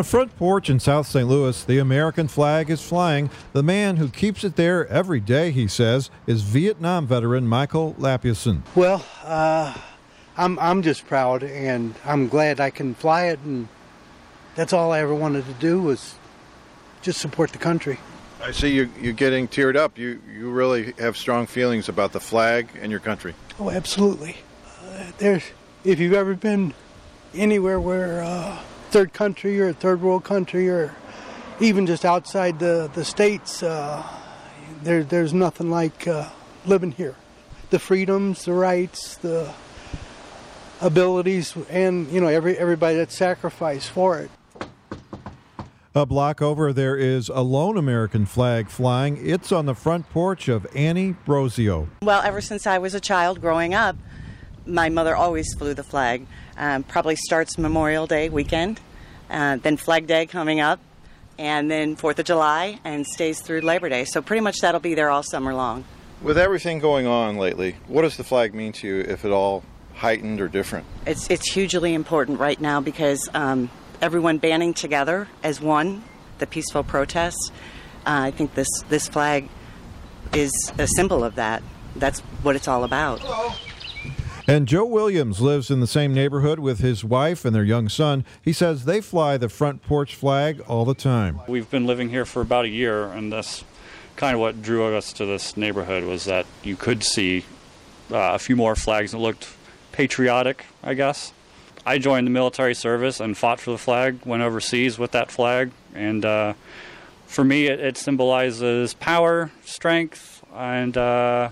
A front porch in South St. Louis, the American flag is flying. The man who keeps it there every day, he says, is Vietnam veteran Michael Lapiusen. Well, uh, I'm I'm just proud, and I'm glad I can fly it, and that's all I ever wanted to do was just support the country. I see you you're getting teared up. You you really have strong feelings about the flag and your country. Oh, absolutely. Uh, there's if you've ever been anywhere where. Uh, third country or a third world country or even just outside the, the states, uh, there, there's nothing like uh, living here. The freedoms, the rights, the abilities, and you know every everybody that sacrificed for it. A block over, there is a lone American flag flying. It's on the front porch of Annie Brosio. Well, ever since I was a child growing up, my mother always flew the flag. Um, probably starts Memorial Day weekend, uh, then Flag Day coming up, and then Fourth of July, and stays through Labor Day. So pretty much that'll be there all summer long. With everything going on lately, what does the flag mean to you, if at all heightened or different? It's it's hugely important right now because um, everyone banding together as one, the peaceful protests. Uh, I think this this flag is a symbol of that. That's what it's all about. Hello. And Joe Williams lives in the same neighborhood with his wife and their young son. He says they fly the front porch flag all the time. We've been living here for about a year, and that's kind of what drew us to this neighborhood was that you could see uh, a few more flags that looked patriotic, I guess. I joined the military service and fought for the flag, went overseas with that flag, and uh, for me, it, it, symbolizes power, strength, and uh,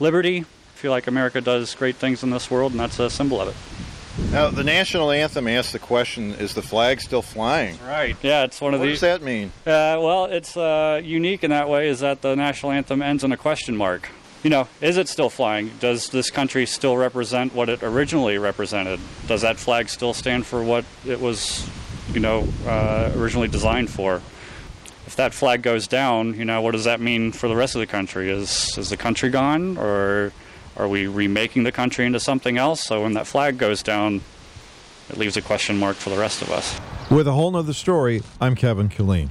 liberty feel like America does great things in this world, and that's a symbol of it. Now, the national anthem asks the question: Is the flag still flying? Right. Yeah, it's one of what these. What does that mean? Uh, well, it's uh, unique in that way. Is that the national anthem ends in a question mark? You know, is it still flying? Does this country still represent what it originally represented? Does that flag still stand for what it was, you know, uh, originally designed for? If that flag goes down, you know, what does that mean for the rest of the country? Is is the country gone, or are we remaking the country into something else? So when that flag goes down, it leaves a question mark for the rest of us. With a whole nother story, I'm Kevin Killeen.